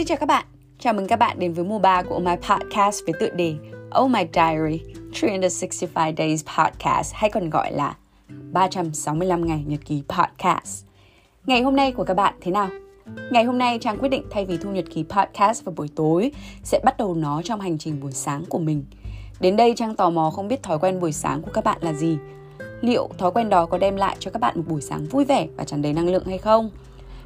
Xin chào các bạn, chào mừng các bạn đến với mùa 3 của My Podcast với tựa đề Oh My Diary 365 Days Podcast hay còn gọi là 365 ngày nhật ký podcast. Ngày hôm nay của các bạn thế nào? Ngày hôm nay Trang quyết định thay vì thu nhật ký podcast vào buổi tối sẽ bắt đầu nó trong hành trình buổi sáng của mình. Đến đây Trang tò mò không biết thói quen buổi sáng của các bạn là gì. Liệu thói quen đó có đem lại cho các bạn một buổi sáng vui vẻ và tràn đầy năng lượng hay không?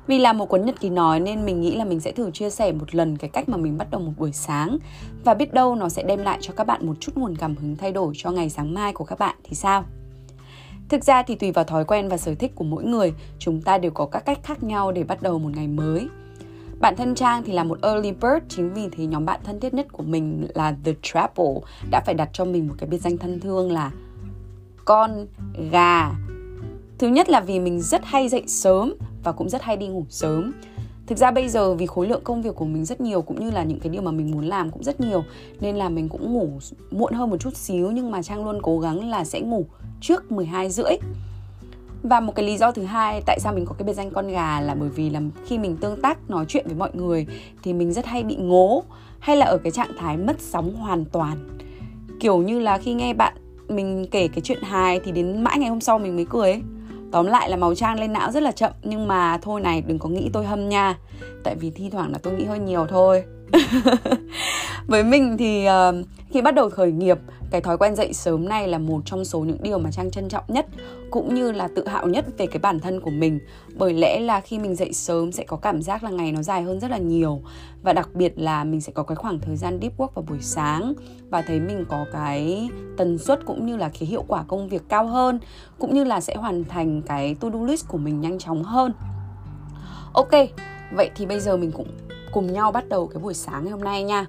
Vì là một cuốn nhật ký nói nên mình nghĩ là mình sẽ thử chia sẻ một lần cái cách mà mình bắt đầu một buổi sáng và biết đâu nó sẽ đem lại cho các bạn một chút nguồn cảm hứng thay đổi cho ngày sáng mai của các bạn thì sao? Thực ra thì tùy vào thói quen và sở thích của mỗi người, chúng ta đều có các cách khác nhau để bắt đầu một ngày mới. Bản thân Trang thì là một early bird, chính vì thế nhóm bạn thân thiết nhất của mình là The Trapple đã phải đặt cho mình một cái biệt danh thân thương là con gà. Thứ nhất là vì mình rất hay dậy sớm và cũng rất hay đi ngủ sớm. Thực ra bây giờ vì khối lượng công việc của mình rất nhiều, cũng như là những cái điều mà mình muốn làm cũng rất nhiều, nên là mình cũng ngủ muộn hơn một chút xíu, nhưng mà trang luôn cố gắng là sẽ ngủ trước 12 rưỡi. Và một cái lý do thứ hai tại sao mình có cái biệt danh con gà là bởi vì là khi mình tương tác nói chuyện với mọi người thì mình rất hay bị ngố, hay là ở cái trạng thái mất sóng hoàn toàn. Kiểu như là khi nghe bạn mình kể cái chuyện hài thì đến mãi ngày hôm sau mình mới cười ấy tóm lại là màu trang lên não rất là chậm nhưng mà thôi này đừng có nghĩ tôi hâm nha. Tại vì thi thoảng là tôi nghĩ hơi nhiều thôi. Với mình thì uh, khi bắt đầu khởi nghiệp, cái thói quen dậy sớm này là một trong số những điều mà trang trân trọng nhất, cũng như là tự hào nhất về cái bản thân của mình. Bởi lẽ là khi mình dậy sớm sẽ có cảm giác là ngày nó dài hơn rất là nhiều. Và đặc biệt là mình sẽ có cái khoảng thời gian deep work vào buổi sáng và thấy mình có cái tần suất cũng như là cái hiệu quả công việc cao hơn, cũng như là sẽ hoàn thành cái to do list của mình nhanh chóng hơn. Ok, vậy thì bây giờ mình cũng cùng nhau bắt đầu cái buổi sáng ngày hôm nay nha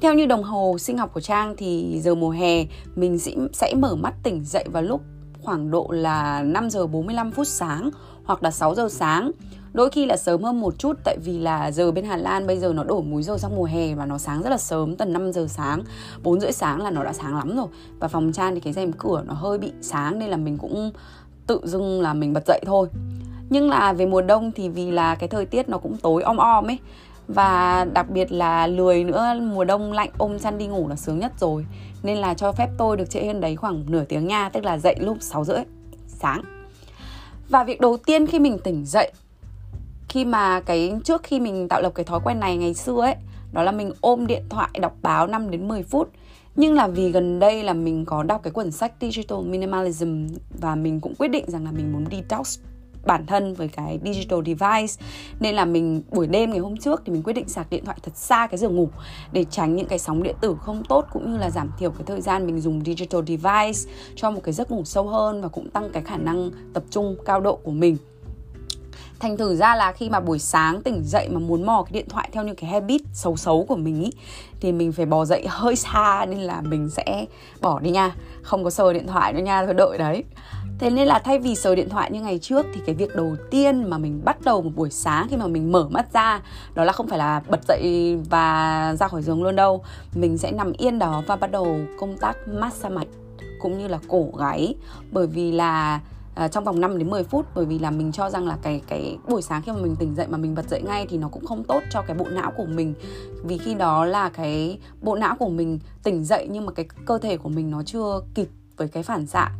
theo như đồng hồ sinh học của Trang thì giờ mùa hè mình sẽ, mở mắt tỉnh dậy vào lúc khoảng độ là 5 giờ 45 phút sáng hoặc là 6 giờ sáng. Đôi khi là sớm hơn một chút tại vì là giờ bên Hà Lan bây giờ nó đổi múi giờ sang mùa hè và nó sáng rất là sớm tầm 5 giờ sáng 4 rưỡi sáng là nó đã sáng lắm rồi Và phòng Trang thì cái rèm cửa nó hơi bị sáng nên là mình cũng tự dưng là mình bật dậy thôi nhưng là về mùa đông thì vì là cái thời tiết nó cũng tối om om ấy và đặc biệt là lười nữa, mùa đông lạnh, ôm chăn đi ngủ là sướng nhất rồi. Nên là cho phép tôi được trễ hơn đấy khoảng nửa tiếng nha, tức là dậy lúc 6 rưỡi, sáng. Và việc đầu tiên khi mình tỉnh dậy, khi mà cái, trước khi mình tạo lập cái thói quen này ngày xưa ấy, đó là mình ôm điện thoại đọc báo 5 đến 10 phút. Nhưng là vì gần đây là mình có đọc cái quyển sách Digital Minimalism và mình cũng quyết định rằng là mình muốn detox bản thân với cái digital device. Nên là mình buổi đêm ngày hôm trước thì mình quyết định sạc điện thoại thật xa cái giường ngủ để tránh những cái sóng điện tử không tốt cũng như là giảm thiểu cái thời gian mình dùng digital device cho một cái giấc ngủ sâu hơn và cũng tăng cái khả năng tập trung cao độ của mình. Thành thử ra là khi mà buổi sáng tỉnh dậy mà muốn mò cái điện thoại theo những cái habit xấu xấu của mình ý, thì mình phải bò dậy hơi xa nên là mình sẽ bỏ đi nha. Không có sờ điện thoại nữa nha, thôi đợi đấy. Thế nên là thay vì sờ điện thoại như ngày trước thì cái việc đầu tiên mà mình bắt đầu một buổi sáng khi mà mình mở mắt ra đó là không phải là bật dậy và ra khỏi giường luôn đâu. Mình sẽ nằm yên đó và bắt đầu công tác massage mặt cũng như là cổ gáy. Bởi vì là À, trong vòng 5 đến 10 phút bởi vì là mình cho rằng là cái cái buổi sáng khi mà mình tỉnh dậy mà mình bật dậy ngay thì nó cũng không tốt cho cái bộ não của mình. Vì khi đó là cái bộ não của mình tỉnh dậy nhưng mà cái cơ thể của mình nó chưa kịp với cái phản xạ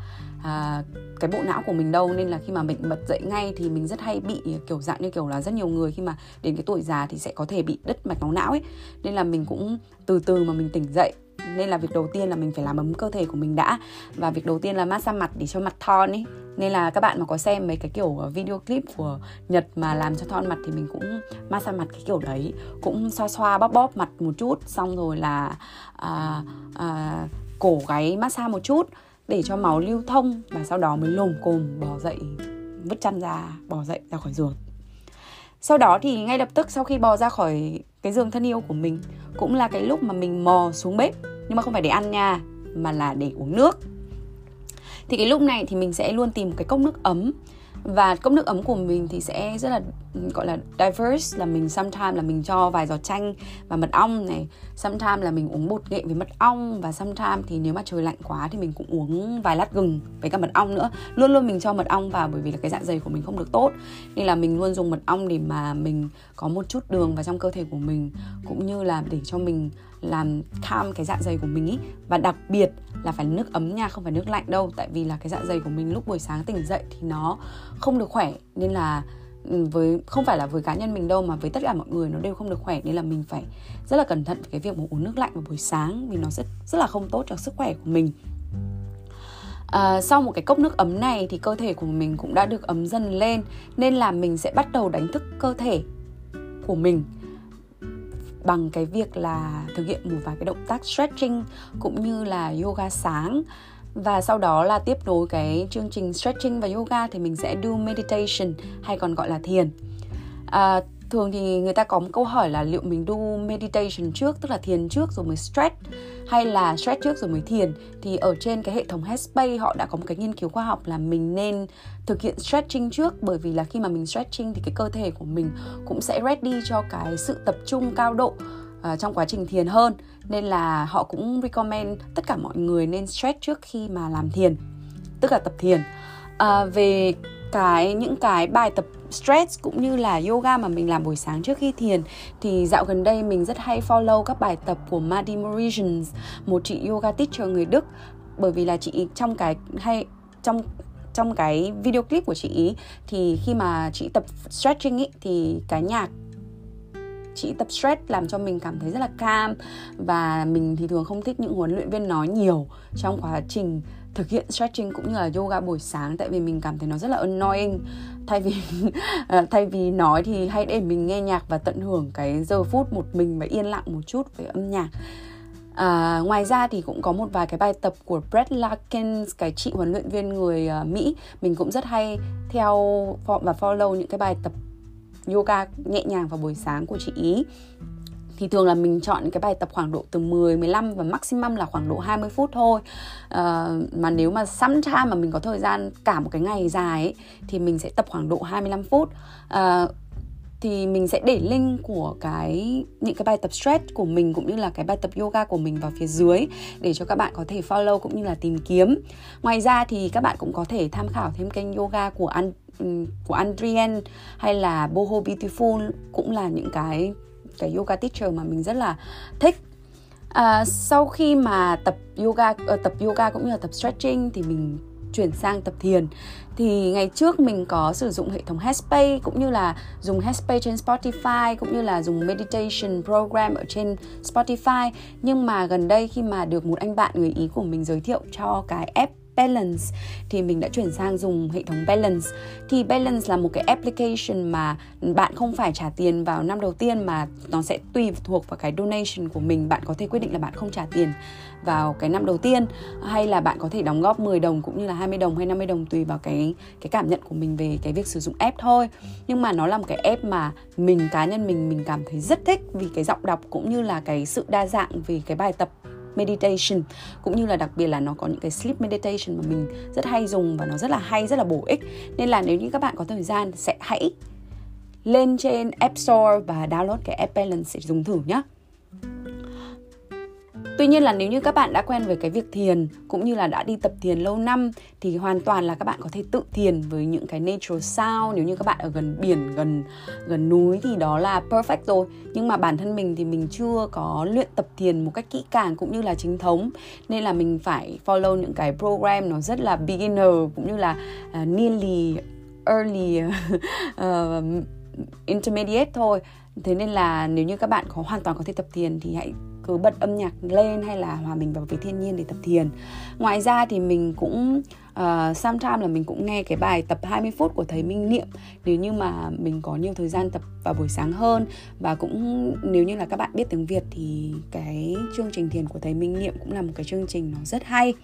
à, cái bộ não của mình đâu nên là khi mà mình bật dậy ngay thì mình rất hay bị kiểu dạng như kiểu là rất nhiều người khi mà đến cái tuổi già thì sẽ có thể bị đứt mạch máu não ấy. Nên là mình cũng từ từ mà mình tỉnh dậy. Nên là việc đầu tiên là mình phải làm ấm cơ thể của mình đã. Và việc đầu tiên là massage mặt để cho mặt thon ấy. Nên là các bạn mà có xem mấy cái kiểu video clip của Nhật mà làm cho thon mặt thì mình cũng massage mặt cái kiểu đấy. Cũng xoa xoa bóp bóp mặt một chút. Xong rồi là à, à, cổ gáy massage một chút để cho máu lưu thông và sau đó mới lồm cồm bò dậy, vứt chăn ra, bò dậy ra khỏi giường sau đó thì ngay lập tức sau khi bò ra khỏi cái giường thân yêu của mình, cũng là cái lúc mà mình mò xuống bếp. Nhưng mà không phải để ăn nha, mà là để uống nước. Thì cái lúc này thì mình sẽ luôn tìm cái cốc nước ấm và cốc nước ấm của mình thì sẽ rất là, gọi là, diverse, là mình sometimes là mình cho vài giọt chanh và mật ong này sometimes là mình uống bột nghệ với mật ong và sometimes thì nếu mà trời lạnh quá thì mình cũng uống vài lát gừng với cả mật ong nữa. Luôn luôn mình cho mật ong vào bởi vì là cái dạ dày của mình không được tốt, nên là mình luôn dùng mật ong để mà mình có một chút đường vào trong cơ thể của mình, cũng như là để cho mình làm calm cái dạ dày của mình ý. Và đặc biệt là phải nước ấm nha không phải nước lạnh đâu. Tại vì là cái dạ dày của mình lúc buổi sáng tỉnh dậy thì nó không được khỏe. Nên là ừ, với không phải là với cá nhân mình đâu mà với tất cả mọi người nó đều không được khỏe. Nên là mình phải rất là cẩn thận với cái việc mà uống nước lạnh vào buổi sáng vì nó rất rất là không tốt cho sức khỏe của mình. À, sau một cái cốc nước ấm này thì cơ thể của mình cũng đã được ấm dần lên. Nên là mình sẽ bắt đầu đánh thức cơ thể của mình bằng cái việc là thực hiện một vài cái động tác stretching cũng như là yoga sáng. Và sau đó là tiếp nối cái chương trình stretching và yoga thì mình sẽ do meditation hay còn gọi là thiền. À, thường thì người ta có một câu hỏi là liệu mình do meditation trước tức là thiền trước rồi mới stretch hay là stretch trước rồi mới thiền? Thì ở trên cái hệ thống Headspace họ đã có một cái nghiên cứu khoa học là mình nên thực hiện stretching trước bởi vì là khi mà mình stretching thì cái cơ thể của mình cũng sẽ ready cho cái sự tập trung cao độ uh, trong quá trình thiền hơn. Nên là họ cũng recommend tất cả mọi người nên stretch trước khi mà làm thiền tức là tập thiền. Uh, về cái những cái bài tập stretch cũng như là yoga mà mình làm buổi sáng trước khi thiền. Thì dạo gần đây mình rất hay follow các bài tập của Madi Morisians, một chị yoga teacher người Đức. Bởi vì là chị trong cái hay trong trong cái video clip của chị ý thì khi mà chị tập stretching ý, thì cái nhạc chị tập stretch làm cho mình cảm thấy rất là calm. Và mình thì thường không thích những huấn luyện viên nói nhiều trong quá trình thực hiện stretching cũng như là yoga buổi sáng tại vì mình cảm thấy nó rất là annoying thay vì ờ, thay vì nói thì hãy để mình nghe nhạc và tận hưởng cái giờ phút một mình và yên lặng một chút với âm nhạc. À, ngoài ra thì cũng có một vài cái bài tập của Brett Larkins cái chị huấn luyện viên người uh, Mỹ. Mình cũng rất hay theo và follow những cái bài tập yoga nhẹ nhàng vào buổi sáng của chị ý thì thường là mình chọn cái bài tập khoảng độ từ 10 15 và maximum là khoảng độ 20 phút thôi. Uh, mà nếu mà sometime mà mình có thời gian cả một cái ngày dài ấy, thì mình sẽ tập khoảng độ 25 phút. Uh, thì mình sẽ để link của cái những cái bài tập stretch của mình cũng như là cái bài tập yoga của mình vào phía dưới để cho các bạn có thể follow cũng như là tìm kiếm. Ngoài ra thì các bạn cũng có thể tham khảo thêm kênh yoga của An ừ, của Andrian hay là Boho Beautiful cũng là những cái cái yoga teacher mà mình rất là thích. À, sau khi mà tập yoga uh, tập yoga cũng như là tập stretching thì mình chuyển sang tập thiền. Thì ngày trước mình có sử dụng hệ thống Headspace cũng như là dùng Headspace trên Spotify cũng như là dùng meditation program ở trên Spotify. Nhưng mà gần đây khi mà được một anh bạn người Ý của mình giới thiệu cho cái app Balance. Thì mình đã chuyển sang dùng hệ thống Balance. Thì Balance là một cái application mà bạn không phải trả tiền vào năm đầu tiên mà nó sẽ tùy thuộc vào cái donation của mình. Bạn có thể quyết định là bạn không trả tiền vào cái năm đầu tiên, hay là bạn có thể đóng góp 10 đồng cũng như là 20 đồng hay 50 đồng tùy vào cái cái cảm nhận của mình về cái việc sử dụng app thôi. Nhưng mà nó là một cái app mà mình cá nhân mình mình cảm thấy rất thích vì cái giọng đọc cũng như là cái sự đa dạng về cái bài tập meditation, cũng như là đặc biệt là nó có những cái sleep meditation mà mình rất hay dùng và nó rất là hay, rất là bổ ích nên là nếu như các bạn có thời gian, sẽ hãy lên trên App Store và download cái app Balance để dùng thử nhé. Tuy nhiên là nếu như các bạn đã quen với cái việc thiền cũng như là đã đi tập thiền lâu năm thì hoàn toàn là các bạn có thể tự thiền với những cái natural sound. Nếu như các bạn ở gần biển, gần gần núi thì đó là perfect rồi. Nhưng mà bản thân mình thì mình chưa có luyện tập thiền một cách kỹ càng cũng như là chính thống. Nên là mình phải follow những cái program nó rất là beginner cũng như là uh, nearly early uh, intermediate thôi. Thế nên là nếu như các bạn có hoàn toàn có thể tập thiền thì hãy cứ bật âm nhạc lên hay là hòa mình vào với thiên nhiên để tập thiền. Ngoài ra thì mình cũng ờ, uh, sometimes là mình cũng nghe cái bài tập 20 phút của thầy Minh Niệm. Nếu như mà mình có nhiều thời gian tập vào buổi sáng hơn và cũng nếu như là các bạn biết tiếng Việt thì cái chương trình thiền của thầy Minh Niệm cũng là một cái chương trình nó rất hay.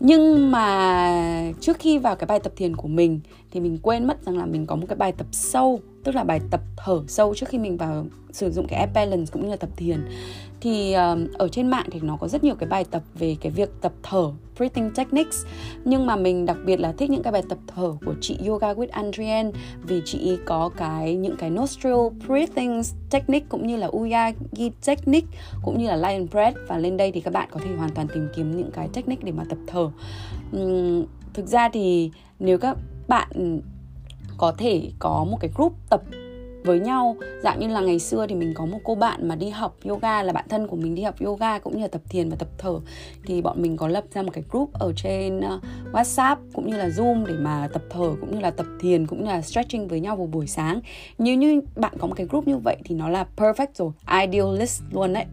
Nhưng mà trước khi vào cái bài tập thiền của mình thì mình quên mất rằng là mình có một cái bài tập sâu tức là bài tập thở sâu trước khi mình vào sử dụng cái app balance cũng như là tập thiền. Thì uh, ở trên mạng thì nó có rất nhiều cái bài tập về cái việc tập thở breathing techniques. Nhưng mà mình đặc biệt là thích những cái bài tập thở của chị Yoga with Andrian vì chị có cái những cái nostril breathing technique cũng như là Uyagi technique cũng như là lion breath. Và lên đây thì các bạn có thể hoàn toàn tìm kiếm những cái technique để mà tập thở. Um, thực ra thì nếu các bạn có thể có một cái group tập với nhau. Dạng như là ngày xưa thì mình có một cô bạn mà đi học yoga là bạn thân của mình đi học yoga cũng như là tập thiền và tập thở. Thì bọn mình có lập ra một cái group ở trên ờ, WhatsApp cũng như là Zoom để mà tập thở cũng như là tập thiền cũng như là stretching với nhau vào buổi sáng. Như như bạn có một cái group như vậy thì nó là perfect rồi ideal list luôn đấy.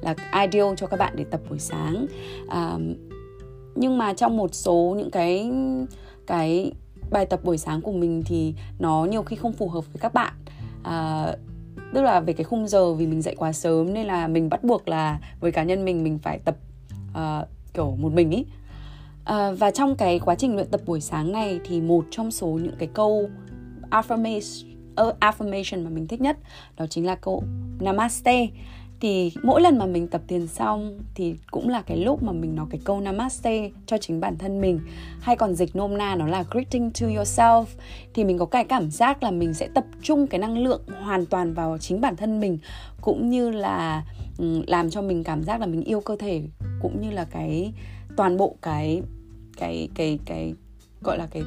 Là ideal cho các bạn để tập buổi sáng. Um, nhưng mà trong một số những cái cái bài tập buổi sáng của mình thì nó nhiều khi không phù hợp với các bạn. À, tức là về cái khung giờ vì mình dậy quá sớm nên là mình bắt buộc là với cá nhân mình mình phải tập uh, kiểu một mình ý. Uh, và trong cái quá trình luyện tập buổi sáng này thì một trong số những cái câu affirmation uh, affirmation mà mình thích nhất đó chính là câu namaste thì mỗi lần mà mình tập tiền xong thì cũng là cái lúc mà mình nói cái câu namaste cho chính bản thân mình. Hay còn dịch nôm na nó là greeting to yourself. Thì mình có cái cảm giác là mình sẽ tập trung cái năng lượng hoàn toàn vào chính bản thân mình, cũng như là ừ, làm cho mình cảm giác là mình yêu cơ thể, cũng như là cái toàn bộ cái cái cái cái, gọi là cái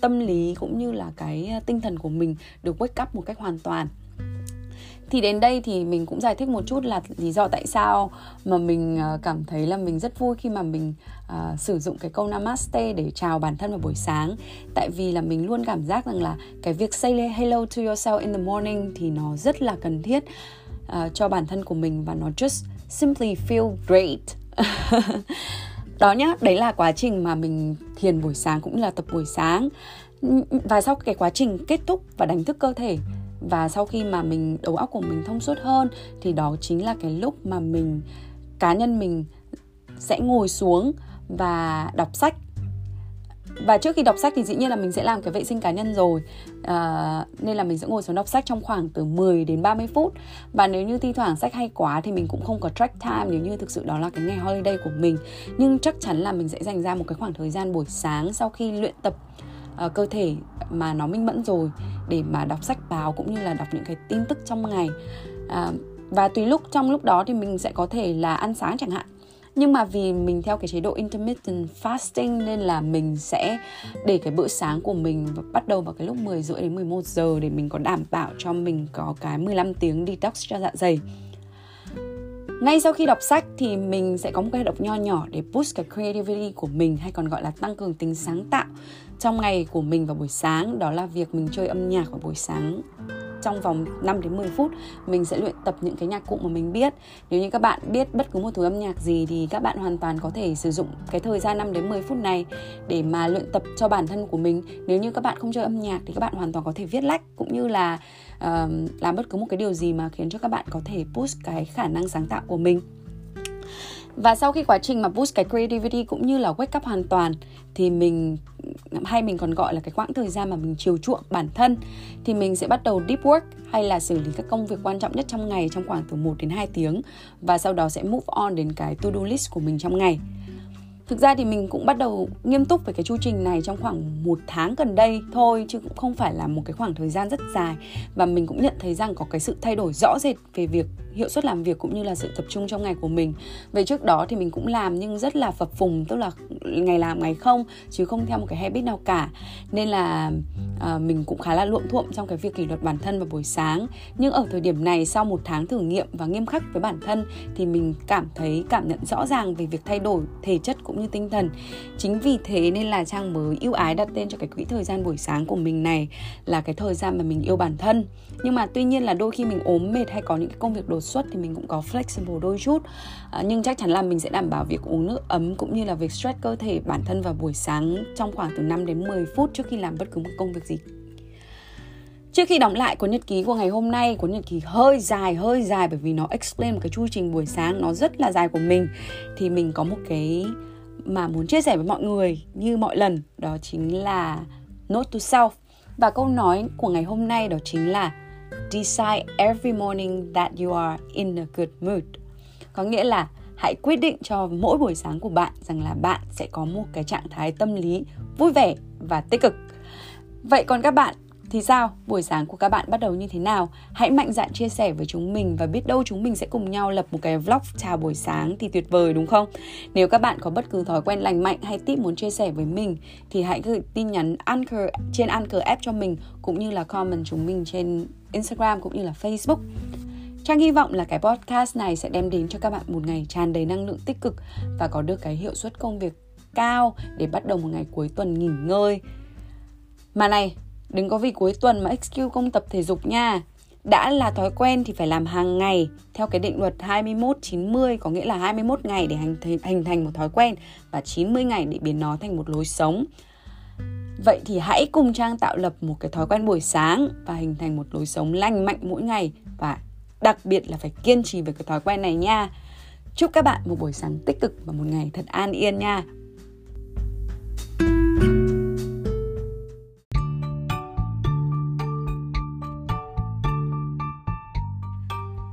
tâm lý, cũng như là cái tinh thần của mình được wake up một cách hoàn toàn thì đến đây thì mình cũng giải thích một chút là lý do tại sao mà mình à, cảm thấy là mình rất vui khi mà mình uh, sử dụng cái câu namaste để chào bản thân vào buổi sáng. Tại vì là mình luôn cảm giác rằng là cái việc say hello to yourself in the morning thì nó rất là cần thiết uh, cho bản thân của mình và nó just simply feel great. Đó nhá đấy là quá trình mà mình thiền buổi sáng cũng như là tập buổi sáng. Và sau cái quá trình kết thúc và đánh thức cơ thể và sau khi mà mình đầu óc của mình thông suốt hơn thì đó chính là cái lúc mà mình cá nhân mình sẽ ngồi xuống và đọc sách. Và trước khi đọc sách thì dĩ nhiên là mình sẽ làm cái vệ sinh cá nhân rồi. À, nên là mình sẽ ngồi xuống đọc sách trong khoảng từ 10 đến 30 phút. Và nếu như thi thoảng sách hay quá thì mình cũng không có track time nếu như thực sự đó là cái ngày holiday của mình. Nhưng chắc chắn là mình sẽ dành ra một cái khoảng thời gian buổi sáng sau khi luyện tập uh, cơ thể mà nó minh mẫn rồi để mà đọc sách báo cũng như là đọc những cái tin tức trong ngày. À, và tùy lúc trong lúc đó thì mình sẽ có thể là ăn sáng chẳng hạn. Nhưng mà vì mình theo cái chế độ intermittent fasting nên là mình sẽ để cái bữa sáng của mình bắt đầu vào cái lúc 10 rưỡi đến 11 giờ để mình có đảm bảo cho mình có cái 15 tiếng detox cho dạ dày. Ngay sau khi đọc sách thì mình sẽ có một cái hoạt động nho nhỏ để boost cái creativity của mình hay còn gọi là tăng cường tính sáng tạo trong ngày của mình vào buổi sáng đó là việc mình chơi âm nhạc vào buổi sáng trong vòng 5 đến 10 phút mình sẽ luyện tập những cái nhạc cụ mà mình biết. Nếu như các bạn biết bất cứ một thứ âm nhạc gì thì các bạn hoàn toàn có thể sử dụng cái thời gian 5 đến 10 phút này để mà luyện tập cho bản thân của mình. Nếu như các bạn không chơi âm nhạc thì các bạn hoàn toàn có thể viết lách cũng như là uh, làm bất cứ một cái điều gì mà khiến cho các bạn có thể push cái khả năng sáng tạo của mình. Và sau khi quá trình mà boost cái creativity cũng như là wake up hoàn toàn, thì mình, hay mình còn gọi là cái quãng thời gian mà mình chiều chuộng bản thân, thì mình sẽ bắt đầu deep work hay là xử lý các công việc quan trọng nhất trong ngày trong khoảng từ 1 đến 2 tiếng và sau đó sẽ move on đến cái to-do list của mình trong ngày. Thực ra thì mình cũng bắt đầu nghiêm túc về cái chu trình này trong khoảng một tháng gần đây thôi, chứ cũng không phải là một cái khoảng thời gian rất dài và mình cũng nhận thấy rằng có cái sự thay đổi rõ rệt về việc hiệu suất làm việc cũng như là sự tập trung trong ngày của mình. Về trước đó thì mình cũng làm nhưng rất là phập phùng tức là ngày làm ngày không chứ không theo một cái habit nào cả. Nên là à, mình cũng khá là luộm thuộm trong cái việc kỷ luật bản thân vào buổi sáng. Nhưng ở thời điểm này sau một tháng thử nghiệm và nghiêm khắc với bản thân thì mình cảm thấy cảm nhận rõ ràng về việc thay đổi thể chất cũng như tinh thần. Chính vì thế nên là trang mới yêu ái đặt tên cho cái quỹ thời gian buổi sáng của mình này là cái thời gian mà mình yêu bản thân. Nhưng mà tuy nhiên là đôi khi mình ốm mệt hay có những cái công việc đột xuất thì mình cũng có flexible đôi chút. À, nhưng chắc chắn là mình sẽ đảm bảo việc uống nước ấm cũng như là việc stretch cơ thể bản thân vào buổi sáng trong khoảng từ 5 đến 10 phút trước khi làm bất cứ một công việc gì. Trước khi đóng lại cuốn nhật ký của ngày hôm nay, cuốn nhật ký hơi dài, hơi dài bởi vì nó explain một cái chu trình buổi sáng nó rất là dài của mình thì mình có một cái mà muốn chia sẻ với mọi người như mọi lần đó chính là note to self. Và câu nói của ngày hôm nay đó chính là Decide every morning that you are in a good mood. Có nghĩa là hãy quyết định cho mỗi buổi sáng của bạn rằng là bạn sẽ có một cái trạng thái tâm lý vui vẻ và tích cực. Vậy còn các bạn thì sao? Buổi sáng của các bạn bắt đầu như thế nào? Hãy mạnh dạn chia sẻ với chúng mình và biết đâu chúng mình sẽ cùng nhau lập một cái vlog chào buổi sáng thì tuyệt vời đúng không? Nếu các bạn có bất cứ thói quen lành mạnh hay tip muốn chia sẻ với mình thì hãy gửi tin nhắn Anchor trên Anchor app cho mình cũng như là comment chúng mình trên Instagram cũng như là Facebook. Trang hy vọng là cái podcast này sẽ đem đến cho các bạn một ngày tràn đầy năng lượng tích cực và có được cái hiệu suất công việc cao để bắt đầu một ngày cuối tuần nghỉ ngơi. Mà này, đừng có vì cuối tuần mà excuse không tập thể dục nha. Đã là thói quen thì phải làm hàng ngày theo cái định luật 21 90 có nghĩa là 21 ngày để hình hình thành một thói quen và 90 ngày để biến nó thành một lối sống. Vậy thì hãy cùng Trang tạo lập một cái thói quen buổi sáng và hình thành một lối sống lành mạnh mỗi ngày và đặc biệt là phải kiên trì với cái thói quen này nha. Chúc các bạn một buổi sáng tích cực và một ngày thật an yên nha.